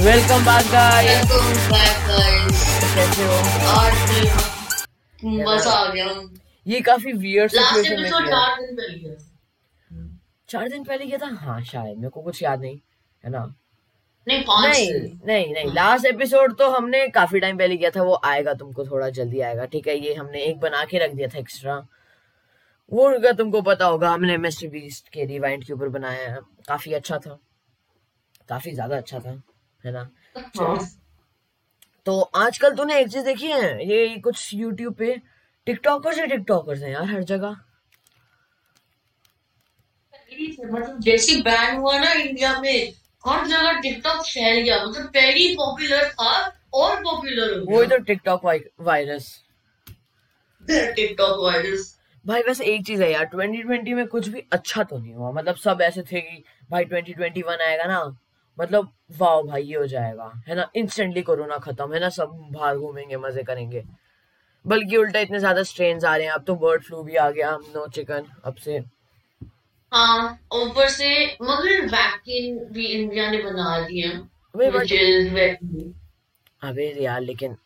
Welcome back guys welcome back guys कैसे हो? मज़ा आ गया। ये काफ़ी वियर्ड सिचुएशन में चार दिन पहले किया था। चार दिन पहले किया था? हाँ शायद। मेरे को कुछ याद नहीं है ना? नहीं नहीं नहीं नहीं। लास्ट एपिसोड तो हमने काफ़ी टाइम पहले किया था। वो आएगा तुमको थोड़ा जल्दी आएगा। ठीक है ये हमने एक बना के रख दिया था एक्स्ट्रा वो अगर तुमको पता होगा हमने मिस्टर बीस्ट के रिवाइंड के ऊपर बनाया। काफ़ी अच्छा था। काफ़ी ज़्यादा अच्छा था। है ना? हाँ। तो आजकल तूने एक चीज़ देखी है? ये कुछ यूट्यूब पे टिकटॉकर्स ही टिकटॉकर्स हैं यार हर जगह। मतलब जैसे बैन हुआ ना इंडिया में हर जगह टिकटॉक फैल गया। मतलब पहले ही पॉपुलर था और पॉपुलर हो वही गया तो टिकटॉक वायरस टिकटॉक वायरस भाई वैसे एक चीज़ है यार 2020 में कुछ भी अच्छा तो नहीं हुआ। मतलब सब ऐसे थे कि भाई 2021 आएगा ना मतलब वाह भाई ये हो जाएगा। है ना? इंस्टेंटली कोरोना खत्म है ना? सब बाहर घूमेंगे मज़े करेंगे। बल्कि उल्टा इतने ज़्यादा स्ट्रेन आ रहे हैं। अब तो बर्ड फ्लू भी आ गया नो चिकन अब से। हाँ ऊपर से मगर वैक्सीन भी इंडिया ने बना दी है। very अबे यार लेकिन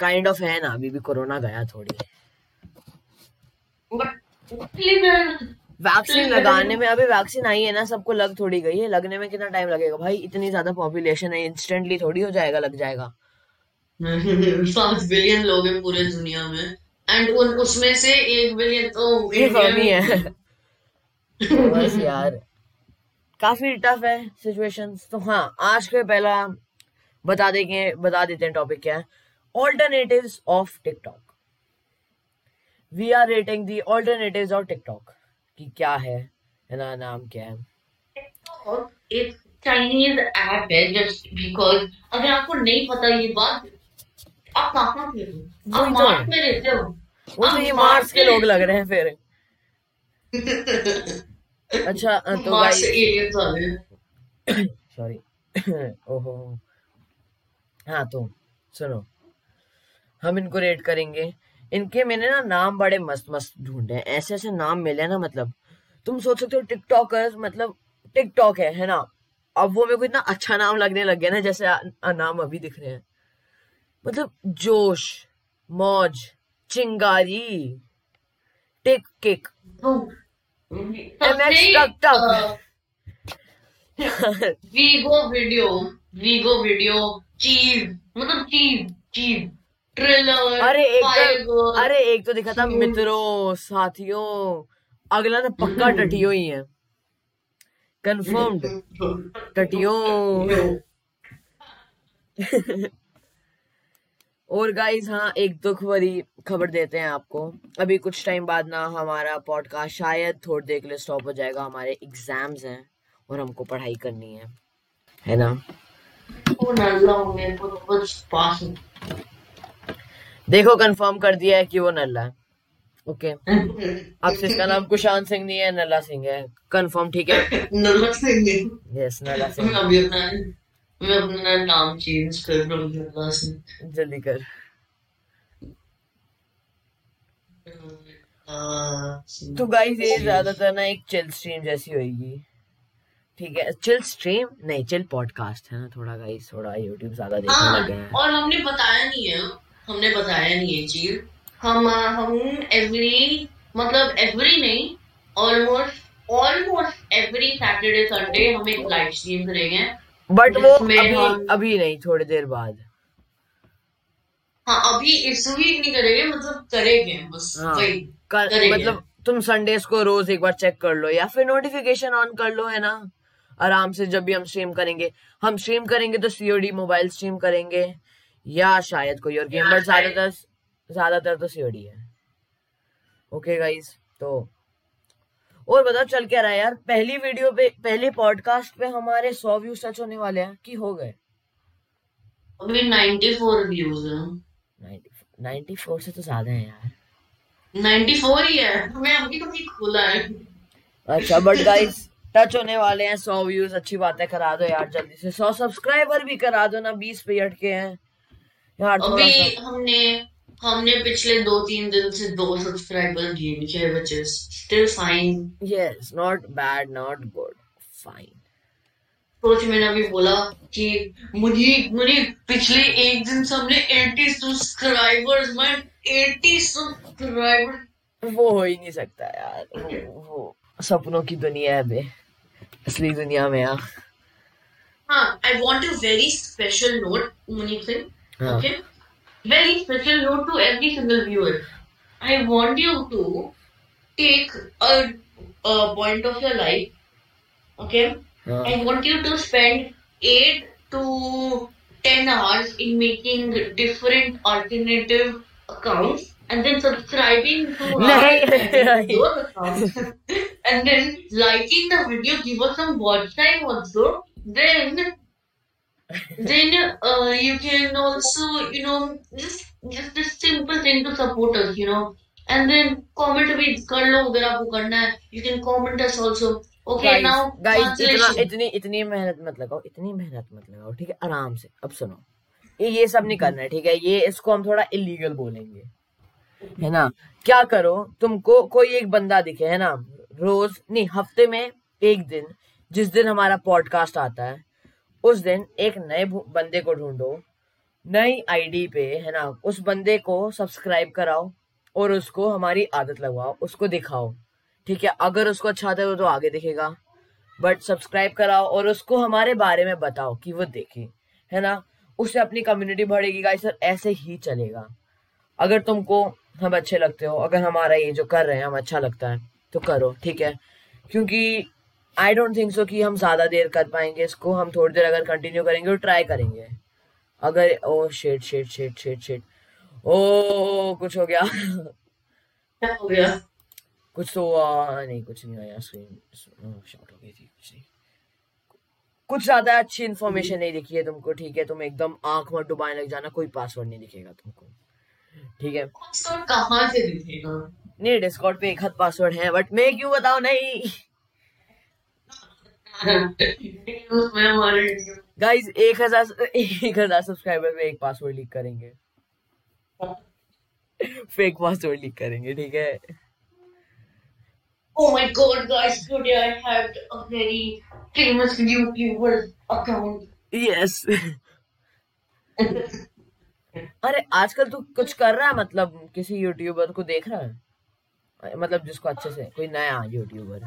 काइंड ऑफ़ है ना अभी भी कोरोना गया थोड़ी। लेकिन वैक्सीन लगाने में अभी वैक्सीन आई है ना सबको लग थोड़ी गई है। लगने में कितना टाइम लगेगा? भाई इतनी ज़्यादा पॉपुलेशन है इंस्टेंटली थोड़ी हो जाएगा लग जाएगा। पाँच बिलियन लोग हैं पूरे दुनिया में। एंड उन उसमें से एक बिलियन तो इंडिया में है बस यार। काफ़ी टफ है सिचुएशंस तो हाँ आज के पहला बता देंगे बता देते हैं टॉपिक क्या है। Alternatives of TikTok we are rating the alternatives of TikTok कि क्या है है ना नाम क्या है? चाइनीज़ ऐप है जस्ट बिकॉज़ अगर आपको नहीं पता ये बात आप कहाँ हो? आप। मार्स में रहते हो। वो तो ये मार्स के लोग लग रहे हैं फिर। अच्छा तो मार्स सॉरी ओहो। हाँ तो सुनो। हम इनको रेट करेंगे। इनके मैंने ना नाम बड़े मस्त मस्त ढूंढे हैं। ऐसे ऐसे नाम मिले ना मतलब तुम सोच सकते हो टिकटॉकर्स मतलब टिकटॉक है है ना? अब वो मेरे को इतना अच्छा नाम लगने लग गया ना जैसे आ, आ, नाम अभी दिख रहे हैं। मतलब जोश मौज चिंगारी टिक kick. MX Tak Tak. Vigo video Vigo video चीज़ मतलब चीज़ चीज़। ट्रेलर अरे एक तो अरे एक तो दिखा था मित्रों साथियों। अगला तो पक्का टटियो ही है। कंफर्म्ड टटियो। और गाइस हाँ एक दुख भरी खबर देते हैं आपको। अभी कुछ टाइम बाद ना हमारा पॉडकास्ट शायद थोड़ी देर के लिए स्टॉप हो जाएगा। हमारे एग्ज़ाम्स हैं और हमको पढ़ाई करनी है। है ना? देखो कंफर्म कर दिया है कि वो नल्ला है। ओके अब से इसका नाम कुशान सिंह नहीं है नल्ला सिंह है। कंफर्म ठीक है? नल्ला सिंह यस नल्ला सिंह। अभी अपना मैं अपना नाम चेंज कर रहा हूँ नल्ला सिंह। जल्दी कर। तो गाइस ये ज़्यादातर ना एक चिल स्ट्रीम जैसी होगी ठीक है? चिल स्ट्रीम नहीं चिल पॉडकास्ट है ना थोड़ा गाइस थोड़ा यूट्यूब ज़्यादा देखने हाँ लगे हैं। और हमने बताया नहीं है। हमने बताया नहीं है चीज़। हम हम एवरी मतलब एवरी नहीं almost almost every Saturday Sunday हम एक लाइव स्ट्रीम करेंगे। बट वो अभी हम- अभी नहीं थोड़ी देर बाद। हाँ अभी इस वीक नहीं करेंगे मतलब करेंगे बस हाँ वही कल करेंगे। मतलब तुम संडेस को रोज एक बार चेक कर लो या फिर नोटिफिकेशन ऑन कर लो है ना? आराम से जब भी हम स्ट्रीम करेंगे। हम स्ट्रीम करेंगे तो सीओडी मोबाइल स्ट्रीम करेंगे। या शायद कोई और गेम बट ज़्यादातर ज़्यादातर तो सीओडी है। ओके okay गाइस तो और बताओ चल क्या रहा है यार? पहली वीडियो पे पहले पॉडकास्ट पे हमारे सौ व्यूज़ टच होने वाले हैं कि हो गए? अभी 94 व्यूज़ हैं। 94 से तो ज़्यादा है यार। 94 ही है। हमें अभी कभी खोला है। अच्छा बट गाइस टच होने वाले हैं सौ व्यूज़ अच्छी बात है करा दो यार जल्दी से। सौ सब्सक्राइबर भी करा दो ना बीस पे अटके हैं। अभी हमने हमने पिछले दो तीन दिन से दो सब्सक्राइबर गेन किए is still fine yes not bad not good fine सोच मैंने अभी बोला कि मुझे मुझे पिछले एक दिन से हमने 80 सब्सक्राइबर्स मैं 80 सब्सक्राइबर वो हो ही नहीं सकता यार। वो, वो सपनों की दुनिया है बे। असली दुनिया में यार। हाँ I want a very special note Munib Singh Okay? Very special note to every single viewer. I want you to take a, a point of your life. Okay? Yeah. I want you to spend 8 to 10 hours in making different alternative accounts and then subscribing to our accounts and then liking the video, give us some watch time also. Then then uh, you can also, you know, just just this simple thing to support us, you know. And then comment भी कर लो अगर आपको करना है. You can comment us also. Okay, guys now guys इतना. इतनी इतनी मेहनत मत लगाओ इतनी मेहनत मत लगाओ ठीक है आराम से अब सुनो ये ये सब नहीं करना है ठीक है ये इसको हम थोड़ा इलीगल बोलेंगे है ना क्या करो तुमको कोई एक बंदा दिखे है ना रोज नहीं हफ़्ते में एक दिन जिस दिन हमारा पॉडकास्ट आता है उस दिन एक नए बंदे को ढूंढो, नई आईडी पे, है ना? उस बंदे को सब्सक्राइब कराओ और उसको हमारी आदत लगवाओ, उसको दिखाओ, ठीक है? अगर उसको अच्छा आता है तो आगे दिखेगा बट सब्सक्राइब कराओ और उसको हमारे बारे में बताओ कि वो देखे, है ना? उससे अपनी कम्युनिटी बढ़ेगी गाइस सर ऐसे ही चलेगा। अगर तुमको हम अच्छे लगते हो, अगर हमारा ये जो कर रहे हैं, हम अच्छा लगता है तो करो, ठीक है? क्योंकि आई डोंट थिंक सो कि हम ज़्यादा देर कर पाएँगे इसको। हम थोड़ी देर अगर कंटिन्यू करेंगे और ट्राई करेंगे। अगर ओ शेट शेट शेट शेट शेट ओ कुछ हो गया। क्या हो गया? कुछ तो हुआ। नहीं कुछ नहीं आया स्क्रीन शॉर्ट हो गई थी कुछ नहीं। कुछ ज़्यादा अच्छी इन्फॉर्मेशन नहीं दिखी है तुमको ठीक है? तुम एकदम आँख मत डुबाने लग जाना कोई पासवर्ड नहीं दिखेगा तुमको। ठीक है? पासवर्ड कहाँ से दिखेगा? नहीं डिस्कॉर्ड पे एक हाथ पासवर्ड है बट मैं क्यों बताऊँ? नहीं। गाइस एक हज़ार एक हज़ार सब्सक्राइबर में एक पासवर्ड लीक करेंगे। फेक पासवर्ड लीक करेंगे ठीक है? Oh my god, guys! Today I had a very famous YouTuber account. Yes अरे आजकल तू कुछ कर रहा है? मतलब किसी यूट्यूबर को देख रहा है? मतलब जिसको अच्छे से कोई नया यूट्यूबर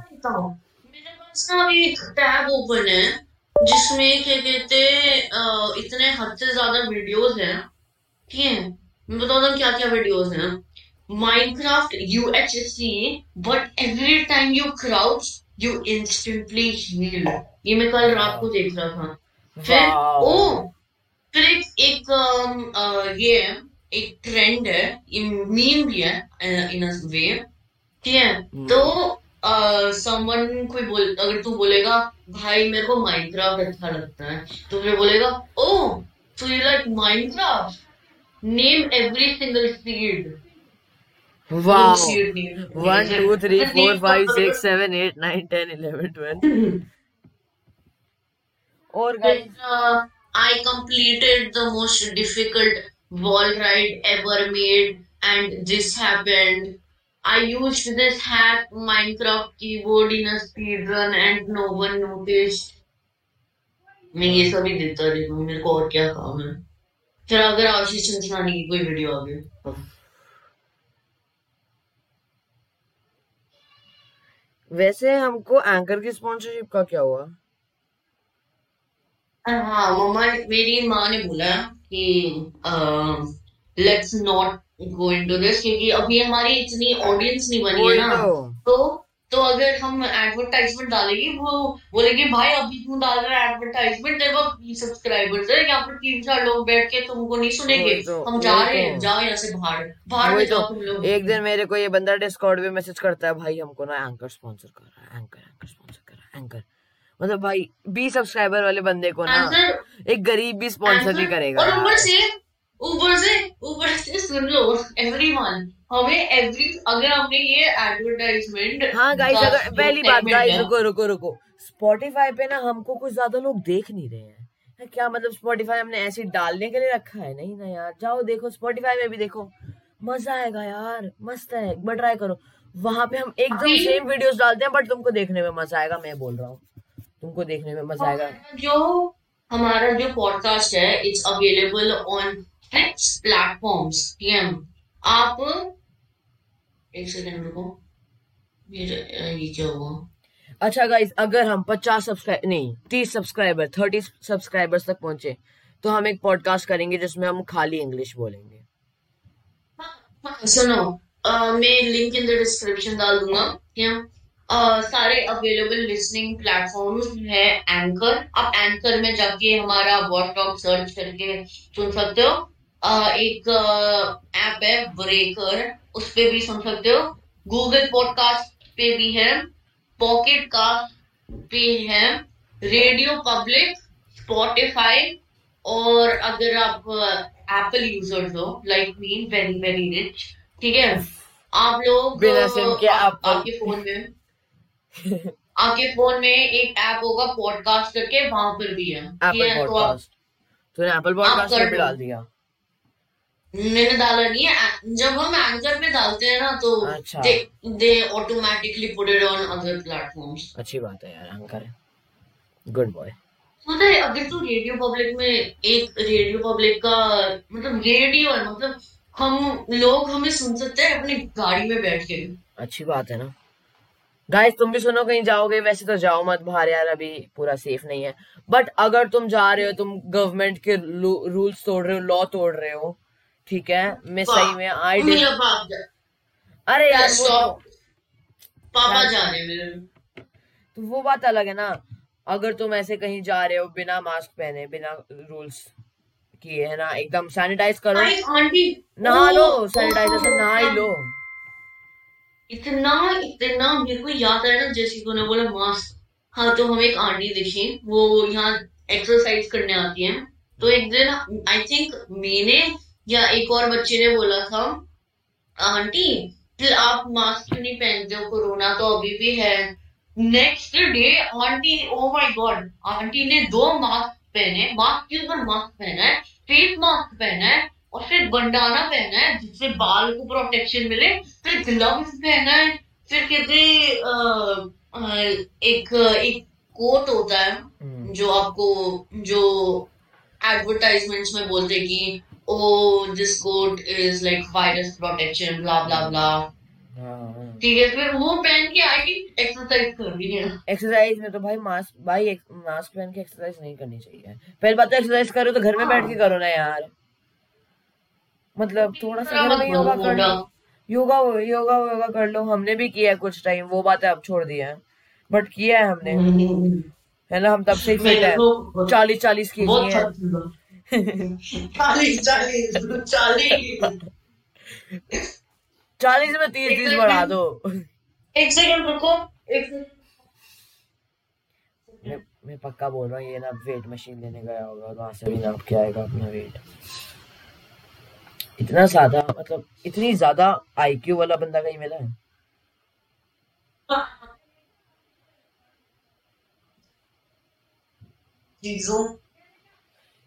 ना अभी एक टैब ओपन है जिसमें क्या कहते हैं इतने हद से ज़्यादा वीडियोस हैं ठीक है? मैं बताता हूँ। क्या क्या वीडियोस हैं Minecraft UHC but every time you crouch you instantly heal ये मैं कल रात को देख रहा था। फिर ओ फिर एक एक अ, ये है एक ट्रेंड है ये मीम भी है इन अ वे ठीक है? हम्म। तो समवन कोई बोल अगर तू बोलेगा भाई मेरे को माइनक्राफ्ट अच्छा लगता है। तो फिर बोलेगा ओ तो you like Minecraft name every single seed name one two three four five six seven eight nine ten eleven twelve और guys uh, I completed the most difficult wall ride ever made, and this happened. I used this hack Minecraft keyboard in a speedrun, and no one noticed. मैं ये सभी देता रहता हूँ मेरे को और क्या काम है। फिर अगर आशीष चंचलानी की कोई वीडियो आ गई वैसे हमको एंकर की स्पॉन्सरशिप का क्या हुआ? हाँ मम्मा मेरी माँ ने बोला कि let's not go into this क्योंकि अभी हमारी इतनी ऑडियंस नहीं बनी है ना। तो तो अगर हम एडवर्टाइजमेंट डालेंगे वो बोलेंगे भाई अभी क्यों डाल रहे हैं एडवर्टाइजमेंट पास सब्सक्राइबर्स है यहाँ पर तीन चार लोग बैठ के तुमको नहीं सुनेंगे। हम जा रहे हैं जाओ यहाँ से बाहर। बाहर जाओ तुम लोग। एक दिन मेरे को ये बंदा डिस्कॉर्ड पे मैसेज करता है भाई हमको ना एंकर स्पॉन्सर कर रहा है एंकर एंकर स्पॉन्सर कर रहा है एंकर मतलब भाई बीस सब्सक्राइबर वाले बंदे को ना एक गरीब भी स्पॉन्सर नहीं करेगा। और ऊपर यार से ऊपर से लो एवरीवन हमें एवरी अगर हमने ये एडवर्टाइजमेंट हाँ गाइस अगर पहली बात गाइस रुको रुको रुको। स्पॉटिफाई पे ना हमको कुछ ज़्यादा लोग देख नहीं रहे हैं। है, क्या मतलब स्पॉटिफाई हमने ऐसे डालने के लिए रखा है? नहीं ना यार जाओ देखो स्पॉटिफाई में भी देखो। मज़ा आएगा यार मस्त है एक बार ट्राई करो। वहाँ पे हम एकदम सेम वीडियोस डालते हैं बट तुमको देखने में मज़ा आएगा मैं बोल रहा हूँ। तुमको देखने में मज़ा आएगा। जो हमारा जो पॉडकास्ट है it's available on six platforms ठीक है आप एक सेकंड रुको। मेरे ये क्या हुआ? अच्छा गाइस अगर हम 50 सब्सक्राइब नहीं 30 सब्सक्राइबर 30 सब्सक्राइबर्स तक पहुँचे तो हम एक पॉडकास्ट करेंगे जिसमें हम खाली इंग्लिश बोलेंगे। सुनो अ, मैं लिंक इन द डिस्क्रिप्शन डाल दूँगा है? सारे अवेलेबल लिसनिंग प्लेटफॉर्म है एंकर आप एंकर में जाके हमारा वॉटटॉक सर्च करके सुन सकते हो। एक ऐप है ब्रेकर उस पर भी सुन सकते हो। गूगल पॉडकास्ट पे भी है। पॉकेट कास्ट पे है। रेडियो पब्लिक स्पॉटिफाई और अगर आप एप्पल यूज़र्स हो like me very very rich ठीक है? आप लोग बिना सिम के आ- आपके फ़ोन में आपके फ़ोन में एक ऐप होगा पॉडकास्ट करके वहाँ पर भी है। ठीक है? तो आप तूने एप्पल पॉडकास्ट पे डाल दिया। मैंने डाला नहीं है। जब हम एंकर पे डालते हैं ना तो अच्छा। They automatically put it on other platforms अच्छी बात है यार अंकर गुड बॉय पता है अगर तू रेडियो पब्लिक में एक रेडियो पब्लिक का मतलब रेडियो है मतलब हम लोग हमें सुन सकते हैं अपनी गाड़ी में बैठ के। अच्छी बात है ना। गाइस तुम भी सुनो कहीं जाओगे वैसे तो जाओ मत बाहर यार अभी पूरा सेफ़ नहीं है। बट अगर तुम जा रहे हो तुम गवर्नमेंट के रूल्स तोड़ रहे हो लॉ तोड़ रहे हो ठीक है? मैं सही में आई जा अरे यार पापा जा रहे मेरे। तो वो बात अलग है ना। अगर तुम ऐसे कहीं जा रहे हो बिना मास्क पहने बिना रूल्स किए है ना? एकदम सैनिटाइज करो। नहा लो सैनिटाइजर से नहा ही लो। इतना इतना मेरे को याद आया ना जैसे को ने बोला मास्क हाँ तो हम एक आंटी दिखी वो यहाँ एक्सरसाइज करने आती है। तो एक दिन आई थिंक मैंने या एक और बच्चे ने बोला था आंटी आप मास्क क्यों नहीं पहनते हो? कोरोना तो अभी भी है. Next day aunty oh my god aunty ने दो मास्क पहने मास्क के ऊपर मास्क पहना है फेस मास्क पहना है और फिर बंडाना पहना है जिससे बाल को प्रोटेक्शन मिले फिर ग्लव्स पहना है फिर कहते एक एक कोट होता है हम्म, जो आपको जो एडवर्टाइजमेंट्स में बोलते हैं कि ओ this coat is like virus protection blah blah blah हाँ, हाँ। ठीक है फिर वो पहन के आई एक्सरसाइज कर रही है। एक्सरसाइज में तो भाई मास्क भाई मास्क पहन के एक्सरसाइज नहीं करनी चाहिए। पहले बात तो एक्सरसाइज करो तो घर में बैठ के करो ना यार। मतलब थोड़ा सा घर में योगा कर लो। योगा योगा योगा कर लो। हमने भी किया है कुछ टाइम वो बातें अब छोड़ दिया है। बट किया है हमने। है ना हम तब से ही फिट है। चालीस चालीस के है। चुका चालीस चालीस चालीस। चालीस में तीस तीस बढ़ा दो। एक सेकंड रुको। एक मैं, मैं पक्का बोल रहा हूँ ये ना वेट मशीन लेने गया होगा और वहाँ से भी नाप के आएगा अपना वेट इतना ज़्यादा मतलब इतनी ज़्यादा आईक्यू वाला बंदा कहीं मिला है? चीज़ों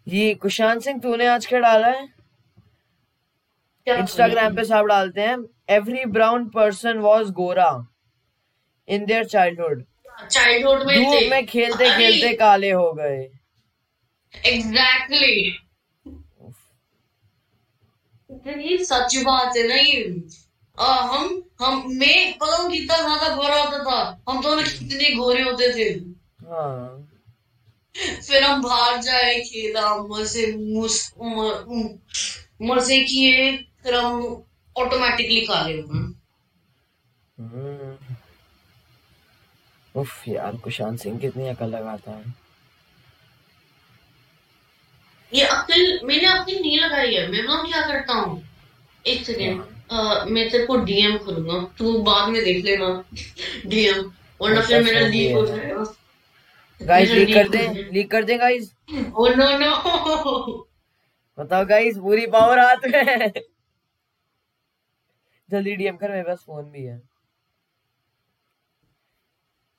ये कुशांत सिंह तूने आज क्या डाला है? इंस्टाग्राम पे सब डालते हैं एवरी ब्राउन पर्सन वॉज़ गोरा इन देयर चाइल्डहुड चाइल्डहुड में धूप में खेलते खेलते काले हो गए। एग्जैक्टली ये सच बात है ना ये। आ, हम हम मैं पता हूँ कितना ज़्यादा गोरा होता था। हम दोनों कितने गोरे होते थे। हाँ। फिर हम बाहर जाए खेला मज़े मज़े किए फिर हम ऑटोमेटिकली काले हो गए हम्म। उफ यार कुशान सिंह कितनी अकल लगाता है। ये अक्ल मैंने अक्ल नहीं लगाई है। मैं बताऊँ क्या करता हूँ? एक सेकेंड मैं तेरे को डीएम करूँगा। तू बाद में देख लेना। डीएम वरना फिर अच्छा, मेरा समझ लीक हो गया। गाइस लीक कर दे लीक कर दे गाइस ओ नो नो बताओ गाइस पूरी पावर हाथ में है। जल्दी डीएम कर मेरे पास फ़ोन भी है।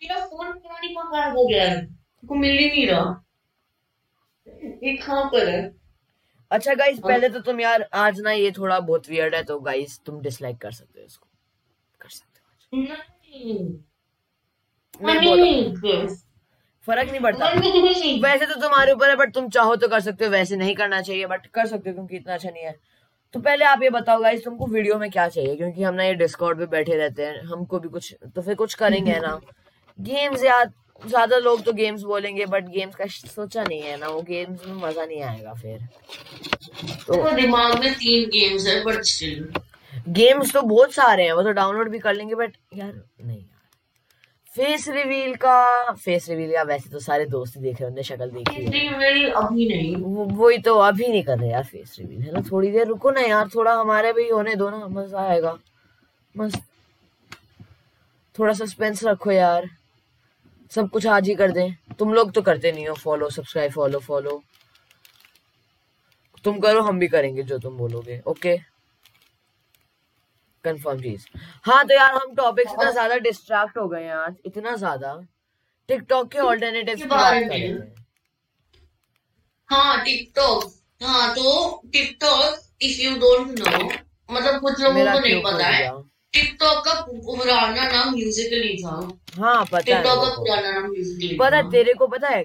मेरा फ़ोन पुरानी कहाँ गायब हो गया है। को मिल ही नहीं रहा। ये कहाँ पर है अच्छा गाइस पहले तो तुम यार आज ना ये थोड़ा बहुत वियर्ड है तो गाइस तुम डिसलाइक कर सकते हो इसको। कर सकते हो नहीं। मैं बोल रहा हूँ। नहीं फ़र्क नहीं पड़ता। वैसे तो तुम्हारे ऊपर है बट तुम चाहो तो कर सकते हो वैसे नहीं करना चाहिए बट कर सकते हो क्योंकि इतना अच्छा नहीं है। तो पहले आप ये बताओ गाइस तुमको वीडियो में क्या चाहिए? क्योंकि हम ना ये डिस्कॉर्ड पे बैठे रहते हैं हमको भी कुछ तो फिर कुछ करेंगे ना। गेम्स यार ज़्यादा लोग तो गेम्स बोलेंगे बट गेम्स का सोचा नहीं है ना वो गेम्स में मज़ा नहीं आएगा फिर। तो दिमाग में तीन गेम्स है बट स्टिल गेम्स तो बहुत सारे हैं वो तो डाउनलोड भी कर लेंगे बट यार नहीं। फेस रिवील का फेस रिवील का वैसे तो सारे दोस्त ही देख रहे होंगे शक्ल देखी है अभी नहीं। वो- वही तो अभी नहीं कर रहे यार फेस रिवील है ना? थोड़ी देर रुको ना यार थोड़ा हमारे भी होने दो ना मज़ा आएगा। मस्त। थोड़ा सस्पेंस रखो यार। सब कुछ आज ही कर दें। तुम लोग तो करते नहीं हो फॉलो सब्सक्राइब फॉलो फॉलो तुम करो हम भी करेंगे जो तुम बोलोगे ओके कंफर्म चीज़। हाँ तो यार हम टॉपिक इतना ज़्यादा डिस्ट्रैक्ट हो गए हैं आज इतना ज़्यादा। टिकटॉक के कर हाँ। टिकटॉक हाँ तो TikTok if you don't know मतलब कुछ लोगों को नहीं पता है टिकटॉक का पुराना नाम म्यूजिकली था। हाँ पता है टिकटॉक का पुराना नाम म्यूजिकली पता है तेरे को पता है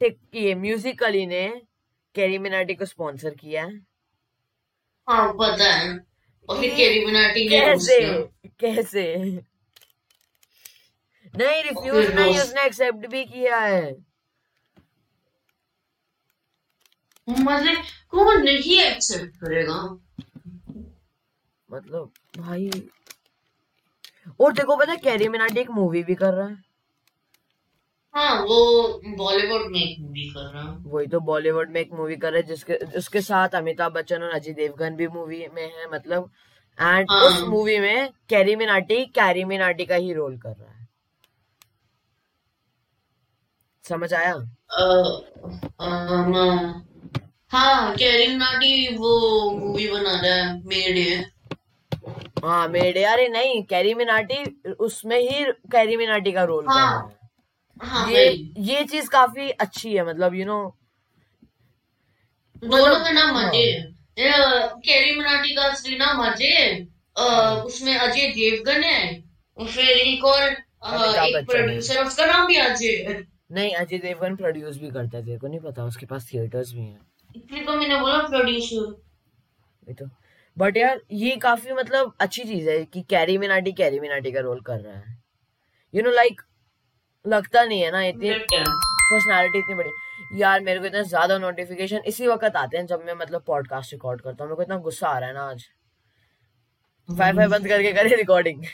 टिक ये म्यूजिकली ने कैरी मिनाटी को स्पॉन्सर किया है? हाँ पता है। और फिर ने कैसे? कैसे? नहीं रिफ्यूज नहीं उसने एक्सेप्ट भी किया है। मतलब कौन नहीं एक्सेप्ट करेगा? मतलब भाई और देखो पता कैरी मिनाटी एक मूवी भी कर रहा है। हाँ वो बॉलीवुड में एक मूवी कर रहा है। वही तो बॉलीवुड में एक मूवी कर रहा है जिसके जिसके साथ अमिताभ बच्चन और अजय देवगन भी मूवी में है मतलब एंड हाँ। उस मूवी में कैरी मिनाटी कैरी मिनाटी का ही रोल कर रहा है। समझ आया? अ, अम, हाँ कैरी मिनाटी वो मूवी बना रहा है मेड है। हाँ मेड अरे नहीं कैरी मिनाटी उसमें ही कैरी मिनाटी का रोल हाँ, कर रहा है। हाँ ये ये चीज़ काफ़ी अच्छी है मतलब यू नो दोनों का नाम हाँ। अजय है अ, कैरी मिनाटी का असली नाम अजय उसमें अजय देवगन है फिर एक और एक प्रोड्यूसर उसका नाम भी अजय नहीं अजय देवगन प्रोड्यूस भी करता है तेरे को नहीं पता उसके पास थिएटर्स भी हैं। इसलिए तो मैंने बोला प्रोड्यूसर तो। बट यार ये काफ़ी मतलब अच्छी चीज़ है कि कैरी मिनाटी कैरी मिनाटी का रोल कर रहा है। यू नो लाइक लगता नहीं है ना इतनी पर्सनालिटी इतनी बड़ी। यार मेरे को इतना ज़्यादा नोटिफिकेशन इसी वक्त आते हैं जब मैं मतलब पॉडकास्ट रिकॉर्ड करता हूँ। मेरे को इतना गुस्सा आ रहा है ना आज। वाईफाई बंद करके करे रिकॉर्डिंग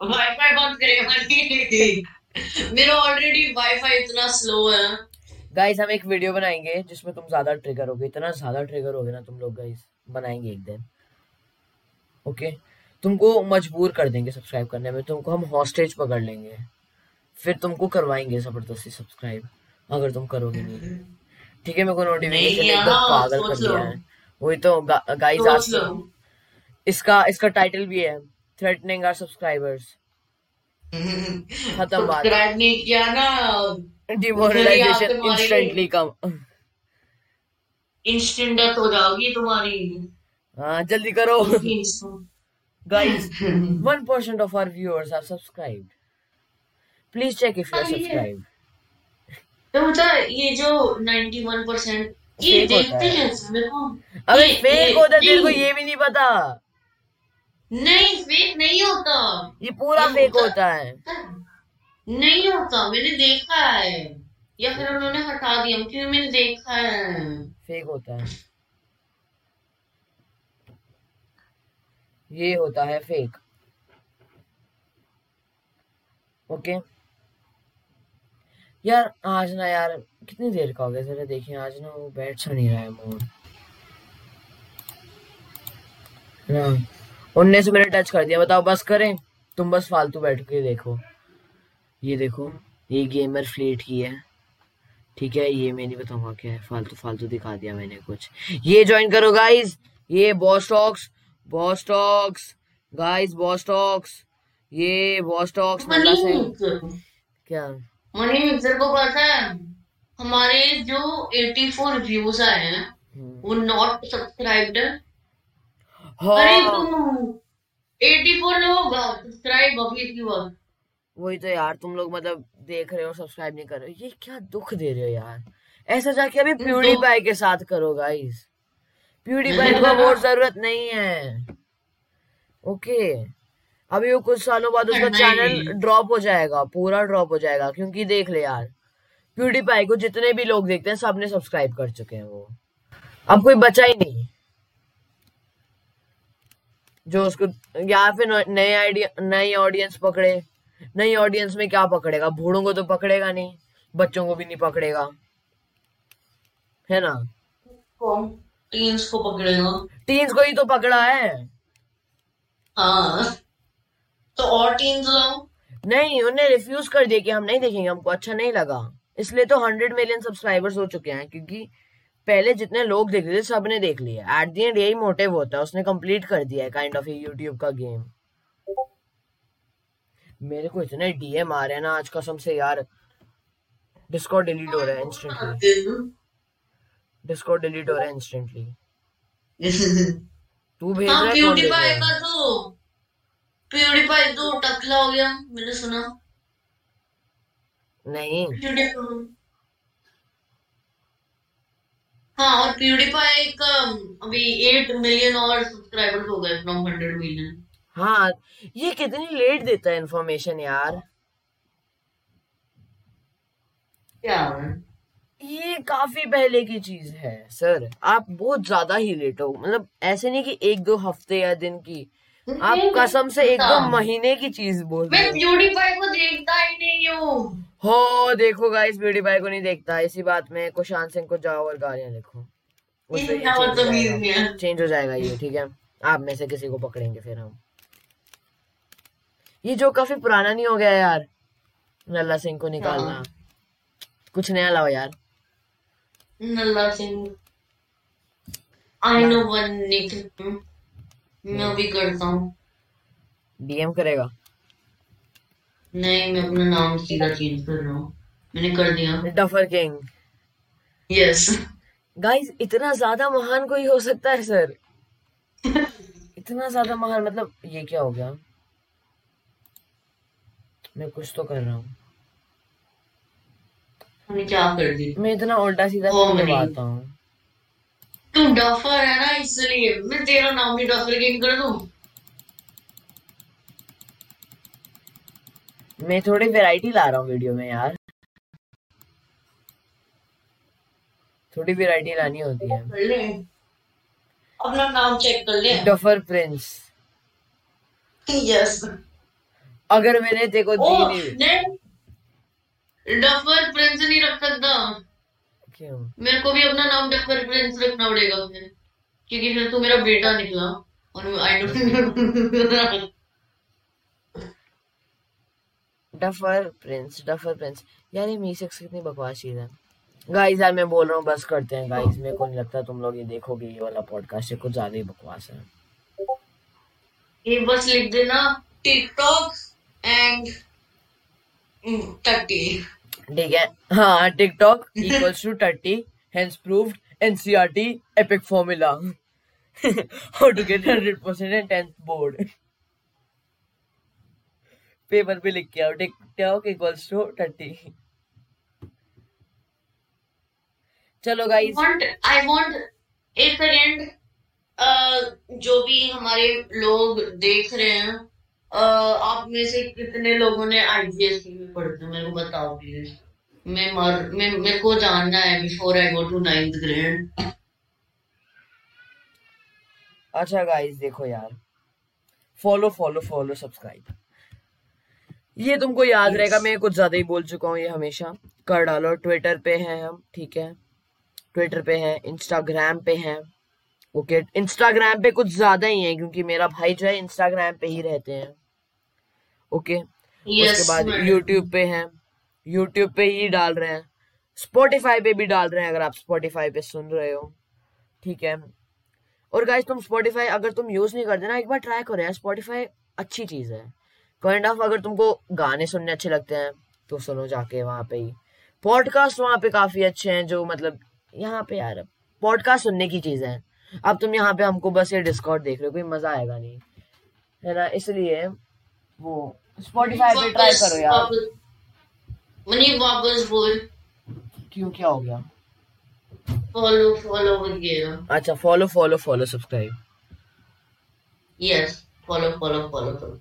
वाईफाई बंद मेरा ऑलरेडी वाईफाई इतना स्लो है। गाइस हम एक वीडियो बनाएँगे जिसमें तुम ज़्यादा ट्रिगर होगे। इतना ज़्यादा ट्रिगर होगे ना तुम लोग गाइस बनाएँगे एक दिन। ओके तुमको मजबूर कर देंगे सब्सक्राइब करने में। तुमको हम हॉस्टेज पकड़ लेंगे। फिर तुमको करवाएँगे ज़बरदस्ती सब्सक्राइब अगर तुम करोगे नहीं। ठीक है मेरे को नोटिफिकेशन एकदम पागल कर दिया है। वही तो गाइस आज तो इसका इसका टाइटल भी है थ्रेटनिंग आवर सब्सक्राइबर्स खत्म बात। सब्सक्राइब नहीं किया ना demoralisation instantly come. Instant death हो जाओगी तुम्हारी। हाँ जल्दी करो। Instant. guys 1% of our viewers are subscribed please check हाँ, ये- subscribed. तो बता ये जो 91 परसेंट ये देखते हैं। कौन अबे फेक होता है तेरे को। ये भी नहीं पता। नहीं फेक नहीं होता। ये पूरा फेक होता- है। नहीं होता मैंने देखा है। या फिर उन्होंने हटा दिया क्योंकि मैंने देखा है? फेक होता है। ये होता है फेक ओके यार आज ना यार कितनी देर का हो गया? जरा देखिए आज ना वो बैठ सा नहीं रहा है मूड ना। उन्नीस मिनट टच कर दिया। बताओ बस करें। तुम बस फालतू बैठ के देखो। ये देखो ये गेमर फ्लीट की है। ठीक है ये मैं नहीं बताऊँगा क्या है। फालतू फालतू दिखा दिया मैंने कुछ। ये ज्वाइन करो गाइस ये boss talks boss talks guys boss talks ये बॉस टॉक्स मनी से। क्या? मनी मिक्सर को पता है? हमारे जो 84 व्यूज़ आए हैं हम्म। वो नॉट सब्सक्राइब्ड है। अरे तुम 84 लोग सब्सक्राइब अभी की बात वही तो यार तुम लोग मतलब देख रहे हो सब्सक्राइब नहीं कर रहे हो। ये क्या दुख दे रहे हो यार। ऐसा जाके अभी प्यूडी पाई के साथ करो गाइस प्यूडी पाई को वोट ज़रूरत नहीं है। ओके अभी वो कुछ सालों बाद उसका चैनल ड्रॉप हो जाएगा पूरा ड्रॉप हो जाएगा क्योंकि देख ले यार प्यूडी पाई को जितने भी लोग देखते हैं सबने सब्सक्राइब कर चुके हैं वो। अब कोई बचा ही नहीं। जो उसको या फिर नए आइडिया नई ऑडियंस पकड़े। नई ऑडियंस में क्या पकड़ेगा? बूढ़ों को तो पकड़ेगा नहीं बच्चों को भी नहीं पकड़ेगा। है ना? टीन्स को पकड़ेगा। टीन्स को ही तो पकड़ा है। हाँ। तो और टीन्स लाओ नहीं उन्हें रिफ्यूज कर दिया कि हम नहीं देखेंगे हमको अच्छा नहीं लगा। इसलिए तो हंड्रेड मिलियन सब्सक्राइबर्स हो चुके हैं क्योंकि पहले जितने लोग देख रहे थे सबने देख लिया एट दी एंड यही मोटिव होता है उसने कंप्लीट कर दिया है काइंड ऑफ़ यूट्यूब का गेम मेरे को इतने डीएम आ रहे हैं ना आज कसम से यार। डिस्कॉर्ड डिलीट हो रहा है इंस्टेंटली डिस्कॉर्ड डिलीट हो रहा है इंस्टेंटली तू भेज हाँ रहा है कौन भेज रहा है? तो तो टकला हो गया मैंने सुना नहीं हाँ और प्यूडीफाई का अभी एट मिलियन और सब्सक्राइबर्स हो गए फ्रॉम हंड्रेड मिलियन हाँ ये कितनी लेट देता है इन्फॉर्मेशन यार क्या ये काफ़ी पहले की चीज़ है सर आप बहुत ज़्यादा ही लेट हो मतलब ऐसे नहीं कि एक दो हफ़्ते या दिन की आप कसम से एक दो महीने की चीज़ बोल रहे मैं हो प्यूडीफाई को देखता ही नहीं हूँ। हो देखो गाइस ब्यूटी बाई को नहीं देखता। इसी बात में कुशांत सिंह को जाओ और गालियाँ लिखो। हो। है। चेंज हो जाएगा ये ठीक है? आप में से किसी को पकड़ेंगे फिर हम। ये जो काफ़ी पुराना नहीं हो गया यार नल्ला सिंह को निकालना। हाँ। कुछ नया लाओ यार। नल्ला सिंह। I know. वन निक मैं भी करता हूँ। डीएम करेगा। नहीं मैं अपना नाम सीधा चेंज कर रहा हूँ। मैंने कर दिया। डफर किंग यस गाइस इतना ज़्यादा महान कोई हो सकता है सर इतना ज़्यादा महान मतलब ये क्या हो गया? मैं कुछ तो कर रहा हूँ। क्या कर दी? मैं इतना उल्टा सीधा क्यों हूँ। तू डफर है ना इसलिए। मैं तेरा नाम भी डफर किंग कर दूँ मैं थोड़ी वैरायटी ला रहा हूँ वीडियो में यार। थोड़ी वैरायटी लानी होती है। अपना नाम चेक कर ले। डफर प्रिंस यस अगर मैंने ओ दी नहीं। डफर प्रिंस नहीं रख सकता। क्यों? मेरे को भी अपना नाम डफर प्रिंस रखना पड़ेगा फिर क्योंकि फिर तू मेरा बेटा निकला और I don't duffer prince duffer prince यार ये मीसेक्स कितनी बकवास चीज़ है। गाइस यार मैं बोल रहा हूँ बस करते हैं। गाइस मेरे को नहीं लगता तुम लोग ये देखोगे ये वाला पॉडकास्ट ये कुछ ज़्यादा ही बकवास है। ये बस लिख देना। टिकटॉक एंड टट्टी ठीक है। हाँ TikTok equals to thirty hence proved NCERT epic formula how to get hundred percent in tenth board paper पे लिख के आओ टिकटॉक इक्वल्स टू थर्टी चलो गाइस आई वांट एक सेकेंड जो भी हमारे लोग देख रहे हैं आप में से कितने लोगों ने आईजीएसटी में पढ़ते हैं? मेरे को बताओ प्लीज़ मैं मर मैं मेरे को जानना है before I go to ninth grade अच्छा गाइस देखो यार. फॉलो फॉलो फॉलो सब्सक्राइब ये तुमको याद Yes. रहेगा मैं कुछ ज़्यादा ही बोल चुका हूँ ये हमेशा. कर डालो ट्विटर पे हैं हम ठीक है? ट्विटर पे हैं इंस्टाग्राम पे हैं. ओके इंस्टाग्राम पे कुछ ज़्यादा ही है क्योंकि मेरा भाई जो है इंस्टाग्राम पे ही रहते हैं। ओके उसके बाद यूट्यूब पे हैं। यूट्यूब पे ही डाल रहे हैं। स्पॉटिफाई पे भी डाल रहे हैं अगर आप स्पॉटिफाई पे सुन रहे हो। ठीक है। और गाइस तुम स्पॉटिफाई अगर तुम यूज़ नहीं करते ना एक बार ट्राई करो यार स्पॉटिफाई अच्छी चीज़ है। काइंड ऑफ़ अगर तुमको गाने सुनने अच्छे लगते हैं तो सुनो जाके वहाँ पे ही। पॉडकास्ट वहाँ पे काफ़ी अच्छे हैं जो मतलब यहाँ पे यार पॉडकास्ट सुनने की चीज़ है। अब तुम यहाँ पे हमको बस ये डिस्कॉर्ड देख रहे हो कोई मज़ा आएगा नहीं। है ना? इसलिए वो स्पॉटिफाई पे ट्राई करो यार। मनी वापस बोल। क्यों क्या हो गया? फॉलो फॉलो वगैरह अच्छा follow follow follow subscribe yes follow follow follow करो